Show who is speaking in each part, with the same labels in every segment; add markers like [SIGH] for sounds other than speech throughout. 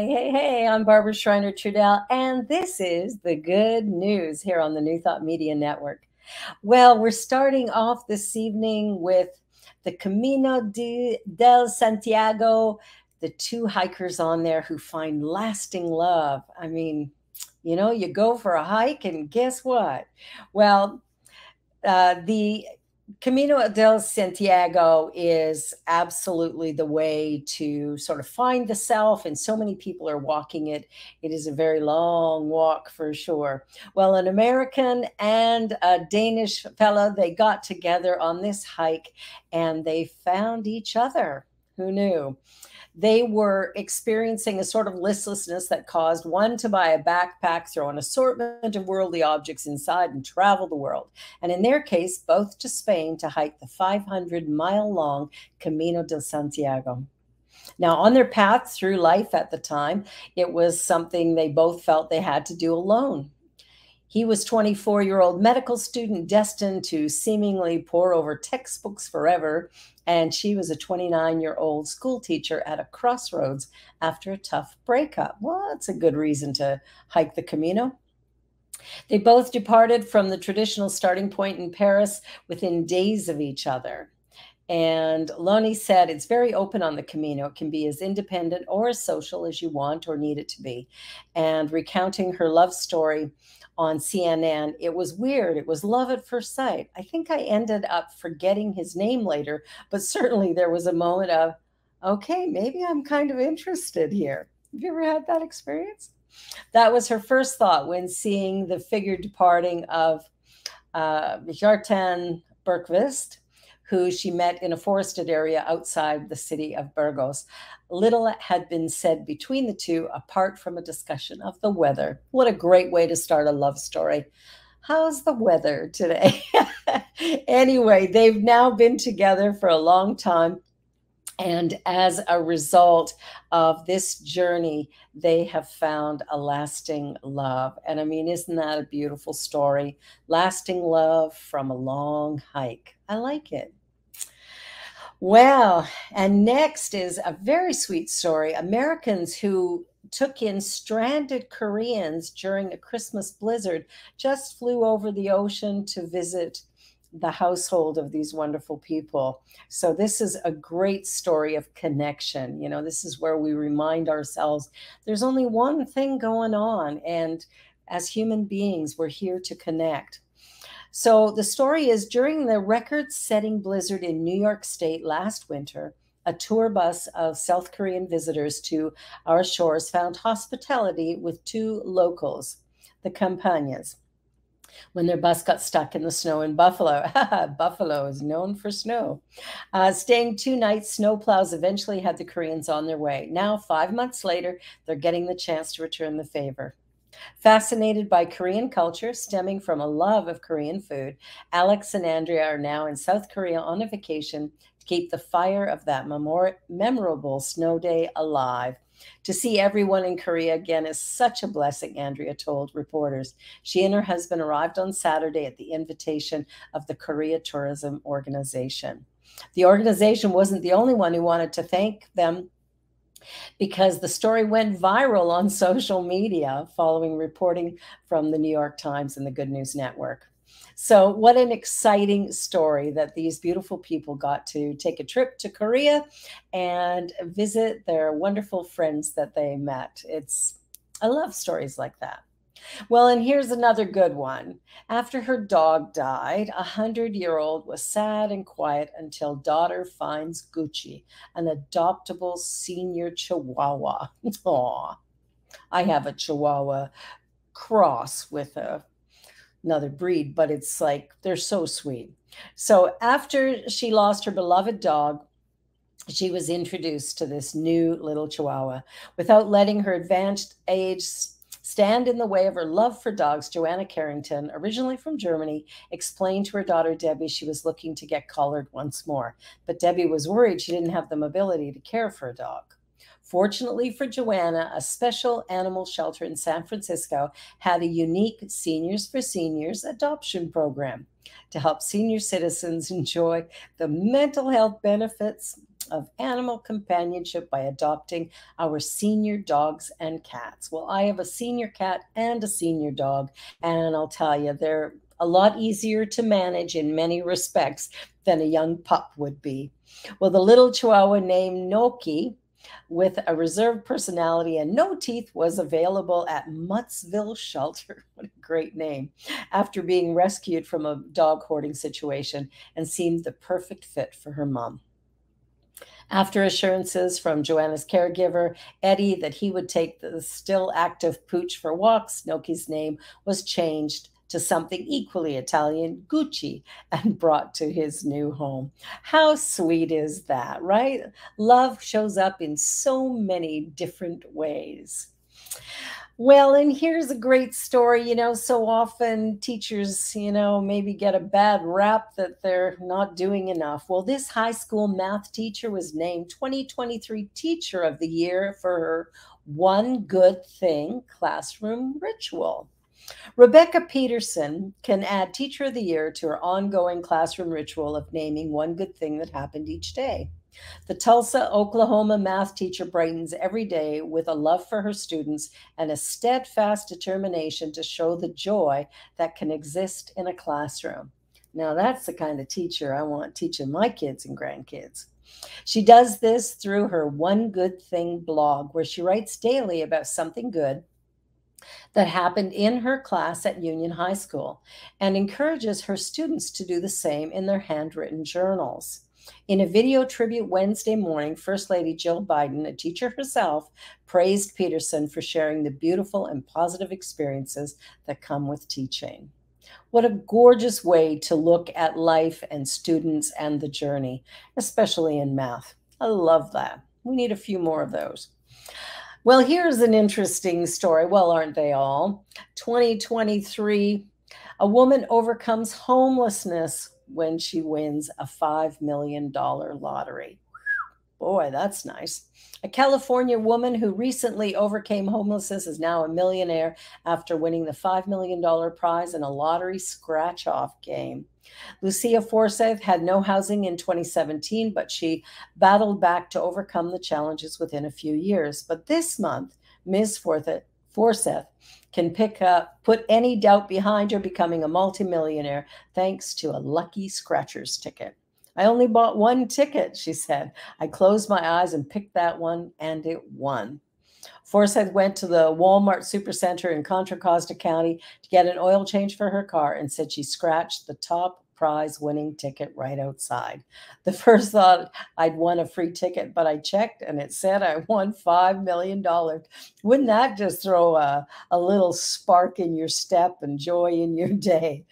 Speaker 1: Hey, hey, hey, I'm Barbara Schreiner Trudell, and this is the good news here on the New Thought Media Network. Well, we're starting off this evening with the Camino de, del Santiago, the two hikers on there who find lasting love. I mean, you know, you go for a hike, and guess what? Well, uh, the Camino del Santiago is absolutely the way to sort of find the self, and so many people are walking it. It is a very long walk for sure. Well, an American and a Danish fellow, they got together on this hike and they found each other. Who knew? They were experiencing a sort of listlessness that caused one to buy a backpack, throw an assortment of worldly objects inside, and travel the world. And in their case, both to Spain to hike the 500 mile long Camino de Santiago. Now, on their path through life at the time, it was something they both felt they had to do alone. He was 24 year old medical student destined to seemingly pore over textbooks forever and she was a 29 year old school teacher at a crossroads after a tough breakup. Well, that's a good reason to hike the Camino. They both departed from the traditional starting point in Paris within days of each other. And Loni said it's very open on the Camino. It can be as independent or as social as you want or need it to be. And recounting her love story, on CNN. It was weird. It was love at first sight. I think I ended up forgetting his name later, but certainly there was a moment of, okay, maybe I'm kind of interested here. Have you ever had that experience? That was her first thought when seeing the figure departing of uh, Jartan Bergqvist who she met in a forested area outside the city of Burgos. Little had been said between the two, apart from a discussion of the weather. What a great way to start a love story. How's the weather today? [LAUGHS] anyway, they've now been together for a long time. And as a result of this journey, they have found a lasting love. And I mean, isn't that a beautiful story? Lasting love from a long hike. I like it. Well, and next is a very sweet story. Americans who took in stranded Koreans during a Christmas blizzard just flew over the ocean to visit the household of these wonderful people. So, this is a great story of connection. You know, this is where we remind ourselves there's only one thing going on. And as human beings, we're here to connect. So the story is during the record setting blizzard in New York State last winter, a tour bus of South Korean visitors to our shores found hospitality with two locals, the Campagnas. When their bus got stuck in the snow in Buffalo, [LAUGHS] Buffalo is known for snow. Uh, staying two nights, snowplows eventually had the Koreans on their way. Now, five months later, they're getting the chance to return the favor. Fascinated by Korean culture stemming from a love of Korean food, Alex and Andrea are now in South Korea on a vacation to keep the fire of that memorable snow day alive. To see everyone in Korea again is such a blessing, Andrea told reporters. She and her husband arrived on Saturday at the invitation of the Korea Tourism Organization. The organization wasn't the only one who wanted to thank them because the story went viral on [LAUGHS] social media following reporting from the New York Times and the Good News Network. So, what an exciting story that these beautiful people got to take a trip to Korea and visit their wonderful friends that they met. It's, I love stories like that. Well, and here's another good one. After her dog died, a hundred year old was sad and quiet until daughter finds Gucci, an adoptable senior chihuahua. [LAUGHS] Aw, I have a chihuahua cross with a, another breed, but it's like they're so sweet. So after she lost her beloved dog, she was introduced to this new little chihuahua without letting her advanced age stand in the way of her love for dogs, Joanna Carrington, originally from Germany, explained to her daughter Debbie she was looking to get collared once more. But Debbie was worried she didn't have the mobility to care for a dog. Fortunately for Joanna, a special animal shelter in San Francisco had a unique Seniors for Seniors adoption program to help senior citizens [LAUGHS] enjoy the mental health benefits of animal companionship by adopting our senior dogs and cats. Well, I have a senior cat and a senior dog, and I'll tell you, they're a lot easier to manage in many respects than a young pup would be. Well, the little chihuahua named Noki with a reserved personality and no teeth was available at Muttsville Shelter. [LAUGHS] What a great name. After being rescued from a dog hoarding situation and seemed the perfect fit for her mom. After assurances from Joanna's caregiver, Eddie, that he would take the still active pooch for walks, Noki's name was changed to something equally Italian, Gucci, and [LAUGHS] brought to his new home. How sweet is that, right? Love shows up in so many different ways. Well, and here's a great story. You know, so often teachers, you know, maybe get a bad rap that they're not doing enough. Well, this high school math teacher was named 2023 Teacher of the Year for her One Good Thing classroom ritual. Rebecca Peterson can add Teacher of the Year to her ongoing classroom ritual of naming one good thing that happened each day. The Tulsa, Oklahoma math teacher brightens every day with a love for her students and a steadfast determination to show the joy that can exist in a classroom. Now, that's the kind of teacher I want teaching my kids and grandkids. She does this through her One Good Thing blog, where she writes daily about something good that happened in her class at Union High School and encourages her students to do the same in their handwritten journals. In a video tribute Wednesday morning, First Lady Jill Biden, a teacher herself, praised Peterson for sharing the beautiful and positive experiences that come with teaching. What a gorgeous way to look at life and students and the journey, especially in math. I love that. We need a few more of those. Well, here's an interesting story. Well, aren't they all? 2023, a woman overcomes homelessness when she wins a $5 million lottery. Boy, that's nice. A California woman who recently overcame homelessness is now a millionaire after winning the $5 million prize in a lottery scratch off game. Lucia Forsyth had no housing in 2017, but she battled back to overcome the challenges within a few years. But this month, Ms. Forsyth, Forsyth can pick up, put any doubt behind her becoming a multimillionaire thanks to a lucky scratcher's ticket. I only bought one ticket, she said. I closed my eyes and picked that one, and it won. Forsyth went to the Walmart Supercenter in Contra Costa County to get an oil change for her car and said she scratched the top prize winning ticket right outside. The [LAUGHS] first thought I'd won a free ticket, but I checked and it said I won $5 million. Wouldn't that just throw a, a little spark in your step and joy in your [LAUGHS] day?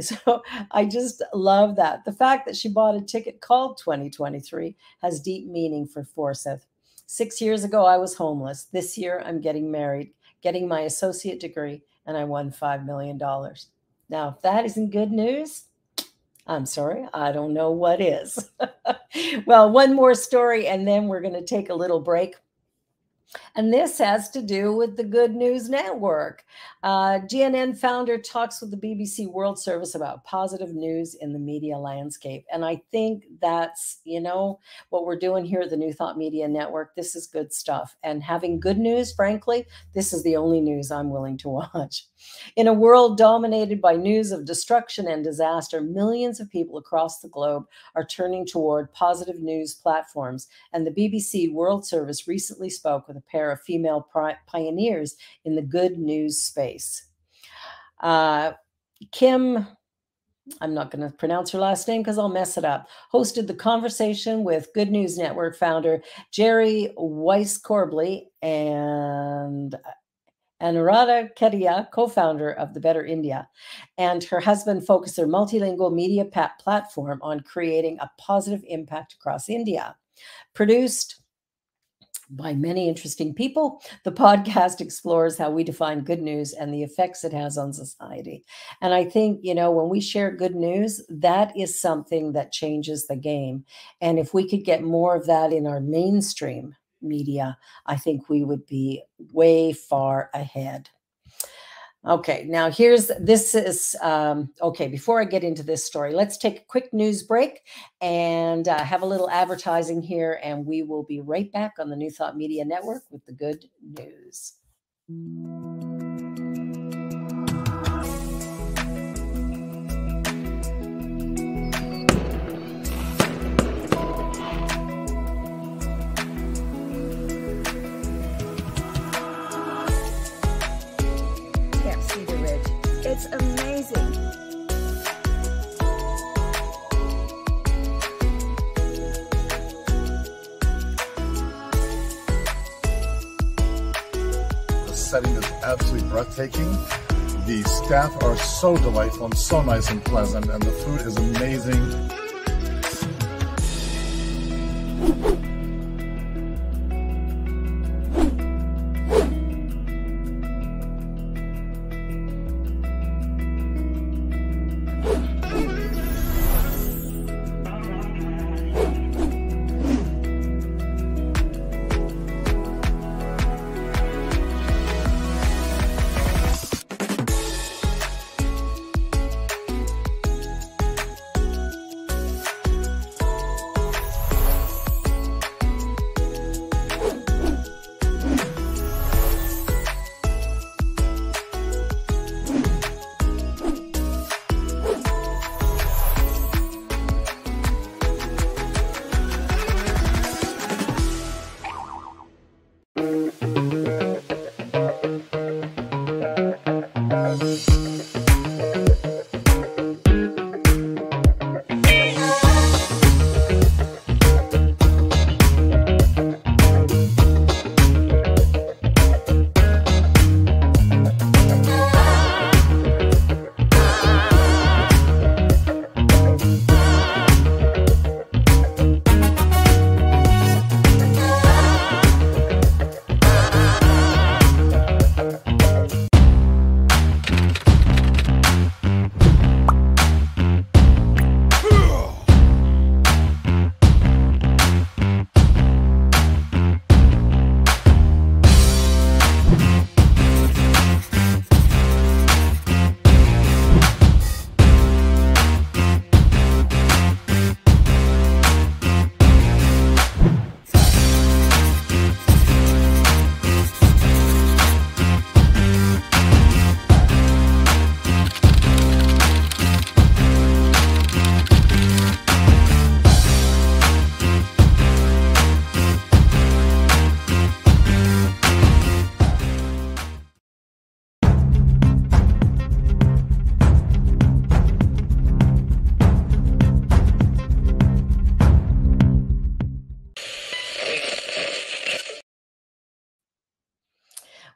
Speaker 1: So I just love that. The fact that she bought a ticket called 2023 has deep meaning for Forsyth. Six years ago, I was homeless. This year, I'm getting married, getting my associate degree, and I won $5 million. Now, if that isn't good news, I'm sorry, I don't know what is. [LAUGHS] well, one more story, and then we're going to take a little break. And this has to do with the Good News Network. Uh, GNN founder talks with the BBC World Service about positive news in the media landscape. And I think that's, you know, what we're doing here at the New Thought Media Network. This is good stuff. And having good news, frankly, this is the only news I'm willing to [LAUGHS] watch. In a world dominated by news of destruction and disaster, millions of people across the globe are turning toward positive news platforms. And the BBC World Service recently spoke with a pair of female pioneers in the good news space. Uh, Kim, I'm not going to pronounce her last name because I'll mess it up, hosted the conversation with Good News Network founder Geri Weis-Corbley and Anuradha Kedia, co founder of the Better India, and her husband focus their multilingual media platform on creating a positive impact across India. Produced by many interesting people. The podcast explores how we define good news and the effects it has on society. And I think, you know, when we share good news, that is something that changes the game. And if we could get more of that in our mainstream media, I think we would be way far ahead. Okay, now here's this is um, okay. Before I get into this story, let's take a quick news break and uh, have a little advertising here, and we will be right back on the New Thought Media Network with the good news.
Speaker 2: It's amazing.
Speaker 3: The setting is absolutely breathtaking. The staff are so delightful and so nice and pleasant, and the food is amazing.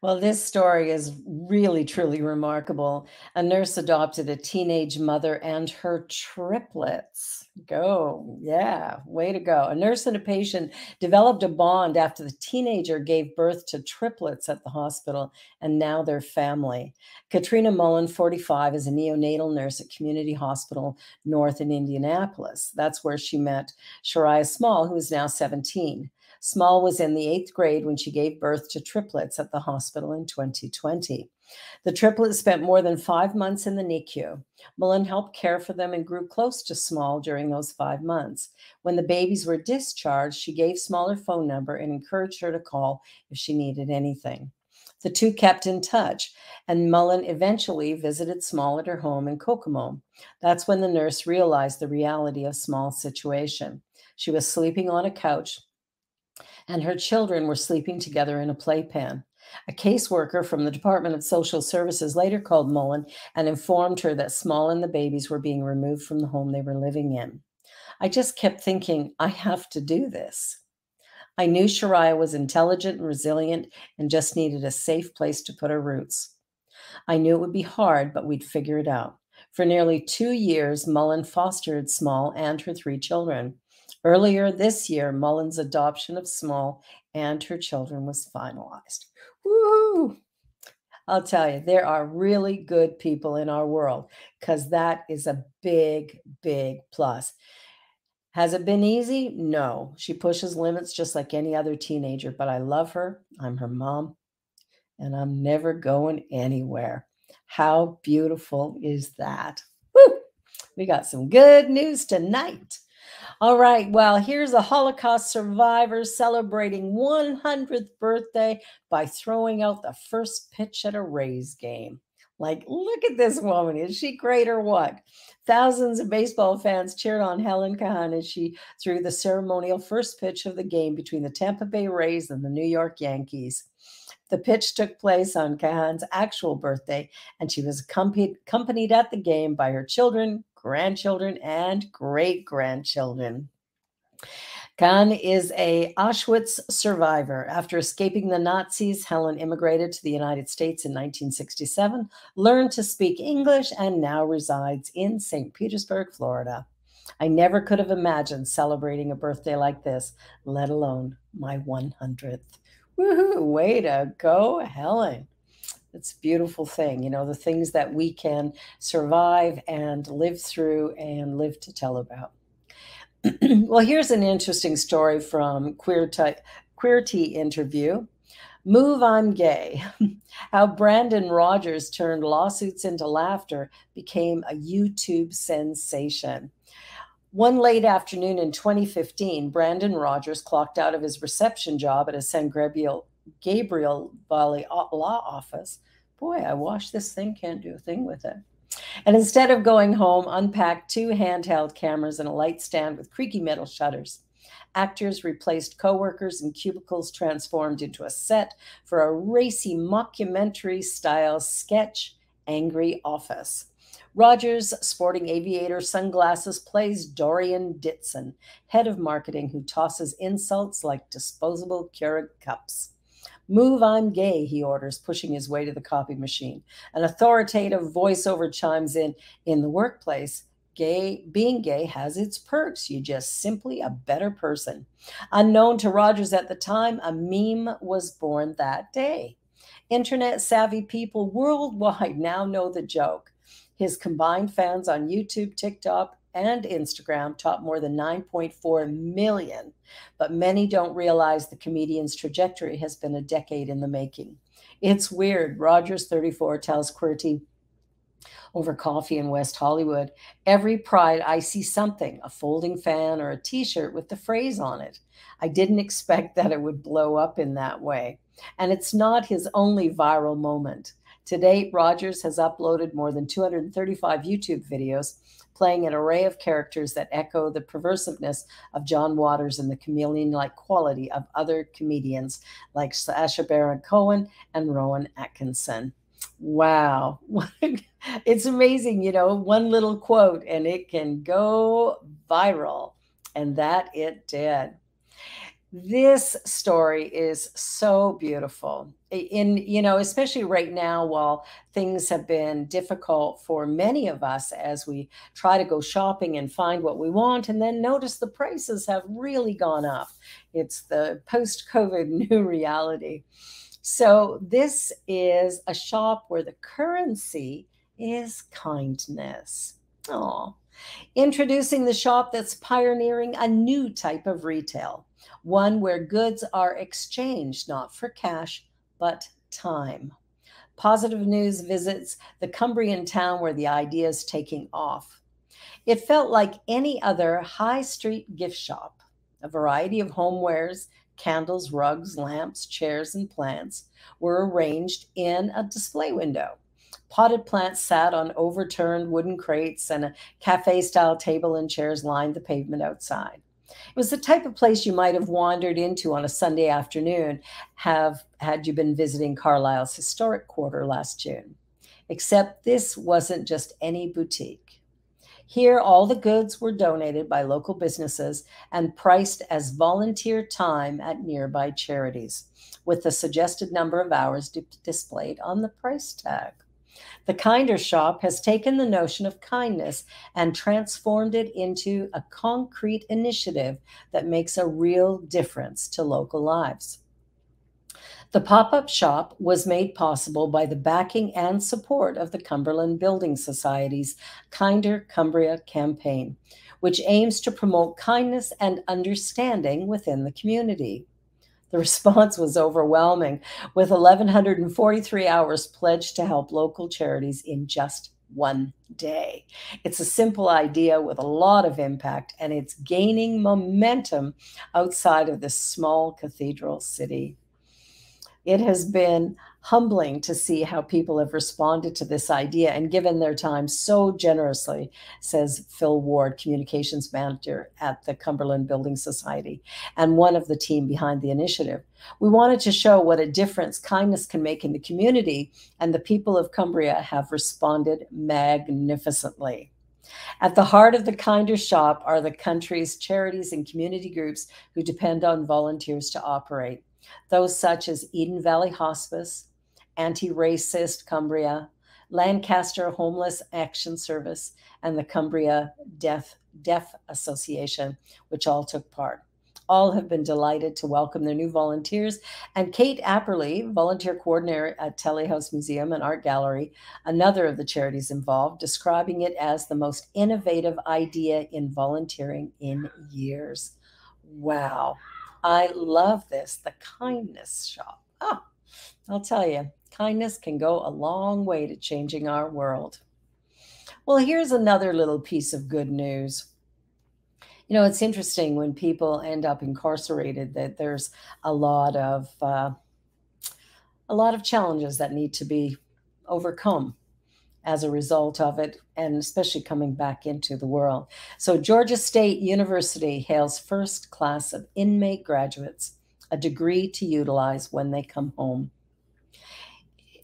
Speaker 1: Well, this story is really, truly remarkable. A nurse adopted a teenage mother and her triplets. Go. Yeah. Way to go. A nurse and a patient developed a bond after the teenager gave birth to triplets at the hospital, and now they're family. Katrina Mullen, 45, is a neonatal nurse at Community Hospital North in Indianapolis. That's where she met Shariah Small, who is now 17. Small was in the eighth grade when she gave birth to triplets at the hospital in 2020. The triplets spent more than five months in the NICU. Mullen helped care for them and grew close to Small during those five months. When the babies were discharged, she gave Small her phone number and encouraged her to call if she needed anything. The two kept in touch, and Mullen eventually visited Small at her home in Kokomo. That's when the nurse realized the reality of Small's situation. She was sleeping on a couch and her children were sleeping together in a playpen. A caseworker from the Department of Social Services later called Mullen and informed her that Small and the babies were being removed from the home they were living in. I just kept thinking, I have to do this. I knew Shariah was intelligent and resilient and just needed a safe place to put her roots. I knew it would be hard, but we'd figure it out. For nearly two years, Mullen fostered Small and her three children. Earlier this year, Mullen's adoption of Small and her children was finalized. Woo! I'll tell you, there are really good people in our world because that is a big, big plus. Has it been easy? No. She pushes limits just like any other teenager, but I love her. I'm her mom, and I'm never going anywhere. How beautiful is that? Woo! We got some good news tonight. All right. Well, here's a Holocaust survivor celebrating 100th birthday by throwing out the first pitch at a Rays game. Like, look at this woman. Is she great or what? Thousands of baseball fans cheered on Helen Cahan as she threw the ceremonial first pitch of the game between the Tampa Bay Rays and the New York Yankees. The pitch took place on Cahan's actual birthday, and she was accompanied at the game by her children, grandchildren, and great grandchildren. Cahan is a Auschwitz survivor. After escaping the Nazis, Helen immigrated to the United States in 1967, learned to speak English, and now resides in St. Petersburg, Florida. I never could have imagined celebrating a birthday like this, let alone my 100th. Woohoo! Way to go, Helen. It's a beautiful thing, you know, the things that we can survive and live through and live to tell about. [CLEARS THROAT] well, here's an interesting story from Queer Queerty interview. Move I'm Gay. [LAUGHS] How Brandon Rogers turned lawsuits into laughter became a YouTube sensation. One late afternoon in 2015, Brandon Rogers clocked out of his reception job at a San Gabriel, Gabriel Valley uh, law office. Boy, I wash this thing, can't do a thing with it. And instead of going home, unpacked two handheld cameras and a light stand with creaky metal shutters. Actors replaced coworkers and cubicles transformed into a set for a racy mockumentary style sketch, Angry Office. Rogers, sporting aviator sunglasses, plays Dorian Ditson, head of marketing, who tosses insults like disposable Keurig cups. Move, I'm gay, he orders, pushing his way to the copy machine. An authoritative voiceover chimes in In the workplace, gay being gay has its perks. You're just simply a better person. Unknown to Rogers at the time, a meme was born that day. Internet savvy people worldwide [LAUGHS] now know the joke. His combined fans on YouTube, TikTok, and Instagram topped more than 9.4 million. But many don't realize the comedian's trajectory has been a decade in the making. It's weird. Rogers 34 tells Queerty over coffee in West Hollywood. Every Pride, I see something, a folding fan or a t shirt with the phrase on it. I didn't expect that it would blow up in that way. And it's not his only viral moment. To date, Rogers has uploaded more than 235 YouTube videos playing an array of characters that echo the perversiveness of John Waters and the chameleon like quality of other comedians like Sacha Baron Cohen and Rowan Atkinson. Wow. [LAUGHS] it's amazing, you know, one little quote and it can go viral. And that it did this story is so beautiful. In you know especially right now while things have been difficult for many of us as we try to go shopping and find what we want and then notice the prices have really gone up. It's the post covid [LAUGHS] new reality. So this is a shop where the currency is kindness. Oh introducing the shop that's pioneering a new type of retail one where goods are exchanged not for cash, but time. Positive News visits the Cumbrian town where the idea is taking off. It felt like any other high street gift shop. A variety of homewares, candles, rugs, lamps, chairs, and plants were arranged in a display window. Potted plants sat on overturned wooden crates, and a cafe style table and chairs lined the pavement outside. It was the type of place you might have wandered into on a Sunday afternoon, have had you been visiting Carlisle's historic quarter last June. Except this wasn't just any boutique. Here, all the goods were donated by local businesses and priced as volunteer time at nearby charities, with the suggested number of hours displayed on the price tag. The Kinder Shop has taken the notion of kindness and transformed it into a concrete initiative that makes a real difference to local lives. The pop up shop was made possible by the backing and support of the Cumberland Building Society's Kinder Cumbria campaign, which aims to promote kindness and understanding within the community. The response was overwhelming, with 1,143 hours pledged to help local charities in just one day. It's a simple idea with a lot of impact, and it's gaining momentum outside of this small cathedral city. It has been humbling to see how people have responded to this idea and given their time so generously, says Phil Ward, communications manager at the Cumberland Building Society and one of the team behind the initiative. We wanted to show what a difference kindness can make in the community, and the people of Cumbria have responded magnificently. At the heart of the Kinder Shop are the country's charities and community groups who depend on volunteers to operate. Those such as Eden Valley Hospice, Anti Racist Cumbria, Lancaster Homeless Action Service, and the Cumbria Deaf, Deaf Association, which all took part. All have been delighted to welcome their new volunteers. And Kate Apperly, volunteer coordinator at Tullie House Museum and Art Gallery, another of the charities involved, describing it as the most innovative idea in volunteering in years. Wow. I love this. The kindness shop. Oh, I'll tell you, Kindness can go a long way to changing our world. Well, here's another little piece of good news. You know, it's interesting when people end up incarcerated that there's a lot of uh, a lot of challenges that need to be overcome as a result of it, and especially coming back into the world. So, Georgia State University hails first class of inmate graduates, a degree to utilize when they come home.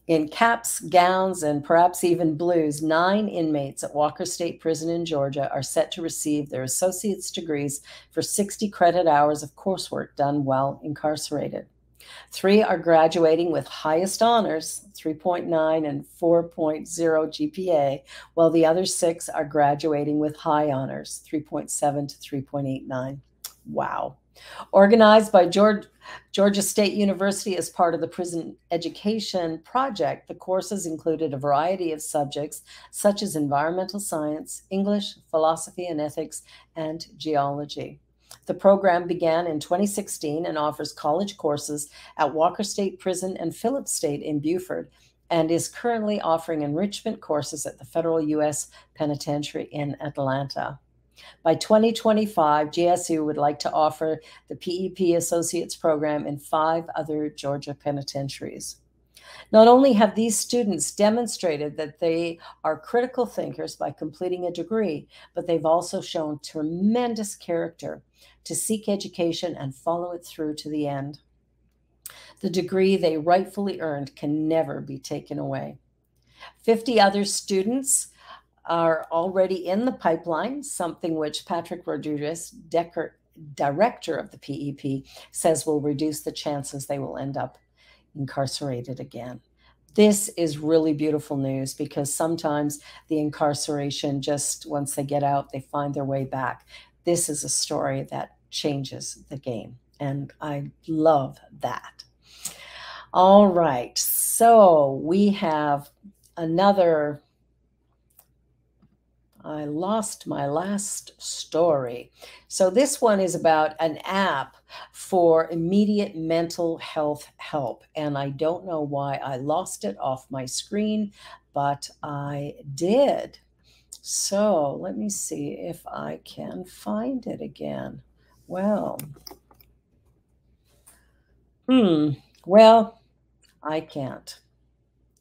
Speaker 1: In caps, gowns, and perhaps even blues, nine inmates at Walker State Prison in Georgia are set to receive their associate's degrees for 60 credit hours of coursework done while incarcerated. Three are graduating with highest honors, 3.9 and 4.0 GPA, while the other six are graduating with high honors, 3.7 to 3.89. Wow. Organized by George, Georgia State University as part of the prison education project, the courses included a variety of subjects such as environmental science, English, philosophy and ethics, and geology. The program began in 2016 and offers college courses at Walker State Prison and Phillips State in Buford and is currently offering enrichment courses at the Federal U.S. Penitentiary in Atlanta. By 2025, GSU would like to offer the PEP Associates program in five other Georgia penitentiaries. Not only have these students demonstrated that they are critical thinkers by completing a degree, but they've also shown tremendous character to seek education and follow it through to the end. The degree they rightfully earned can never be taken away. 50 other students are already in the pipeline, something which Patrick Rodriguez, Decker, director of the PEP, says will reduce the chances they will end up incarcerated again. This is really beautiful news because sometimes the incarceration, just once they get out, they find their way back. This is a story that changes the game. And I love that. All right. So we have another I lost my last story. So, this one is about an app for immediate mental health help. And I don't know why I lost it off my screen, but I did. So, let me see if I can find it again. Well, hmm, well, I can't.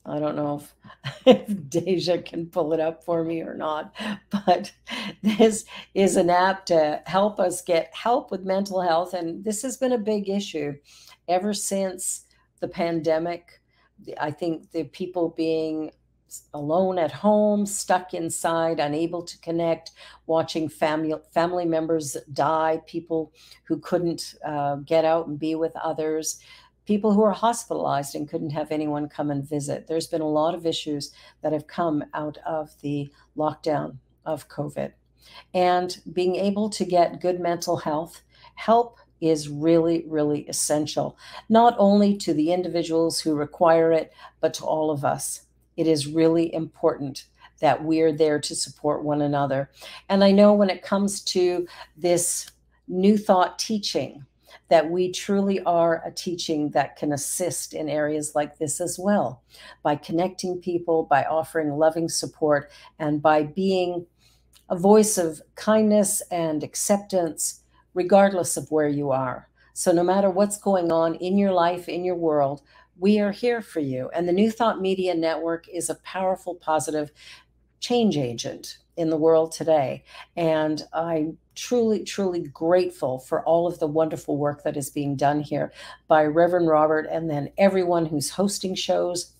Speaker 1: I don't know if, [LAUGHS] if Deja can pull it up for me or not, but [LAUGHS] this is an app to help us get help with mental health. And this has been a big issue ever since the pandemic. I think the people being alone at home, stuck inside, unable to connect, watching family family members die, people who couldn't uh, get out and be with others people who are hospitalized and couldn't have anyone come and visit. There's been a lot of issues that have come out of the lockdown of COVID. And being able to get good mental health help is really, really essential, not only to the individuals who require it, but to all of us. It is really important that we're there to support one another. And I know when it comes to this new thought teaching, that we truly are a teaching that can assist in areas like this as well by connecting people, by offering loving support, and by being a voice of kindness and acceptance, regardless of where you are. So, no matter what's going on in your life, in your world, we are here for you. And the New Thought Media Network is a powerful, positive change agent in the world today. And I'm truly, truly grateful for all of the wonderful work that is being done here by Reverend Robert and then everyone who's hosting shows.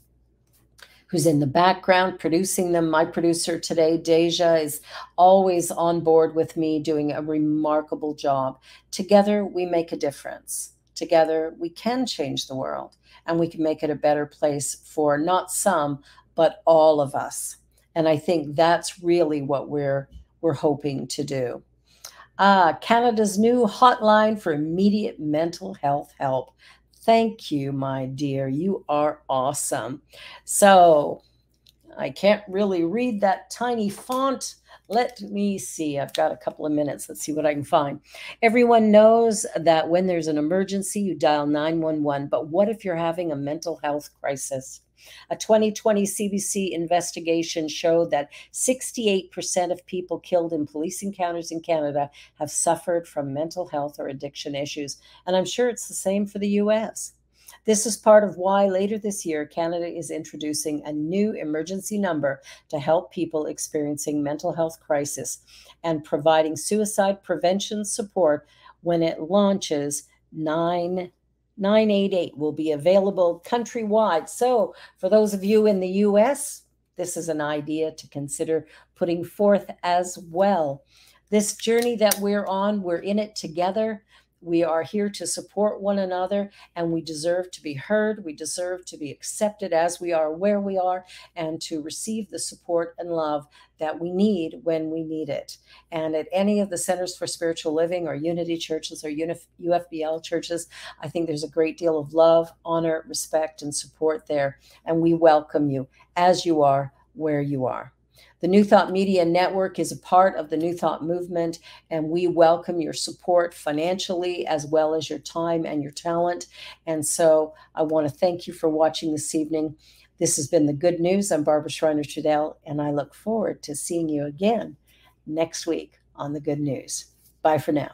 Speaker 1: Who's in the background producing them? My producer today, Deja, is always on board with me, doing a remarkable job. Together, we make a difference. Together, we can change the world and we can make it a better place for not some, but all of us. And I think that's really what we're we're hoping to do. Ah, Canada's new hotline for immediate mental health help. Thank you, my dear. You are awesome. So I can't really read that tiny font. Let me see. I've got a couple of minutes. Let's see what I can find. Everyone knows that when there's an emergency, you dial 911. But what if you're having a mental health crisis? A 2020 CBC investigation showed that 68% of people killed in police encounters in Canada have suffered from mental health or addiction issues. And I'm sure it's the same for the US. This is part of why later this year, Canada is introducing a new emergency number to help people experiencing mental health crisis and providing suicide prevention support when it launches 9 988 will be available countrywide. So, for those of you in the US, this is an idea to consider putting forth as well. This journey that we're on, we're in it together. We are here to support one another and we deserve to be heard. We deserve to be accepted as we are, where we are, and to receive the support and love that we need when we need it. And at any of the Centers for Spiritual Living or Unity churches or UFBL churches, I think there's a great deal of love, honor, respect, and support there. And we welcome you as you are, where you are. The New Thought Media Network is a part of the New Thought movement, and we welcome your support financially as well as your time and your talent. And so I want to thank you for watching this evening. This has been the good news. I'm Barbara Schreiner Trudell, and I look forward to seeing you again next week on the good news. Bye for now.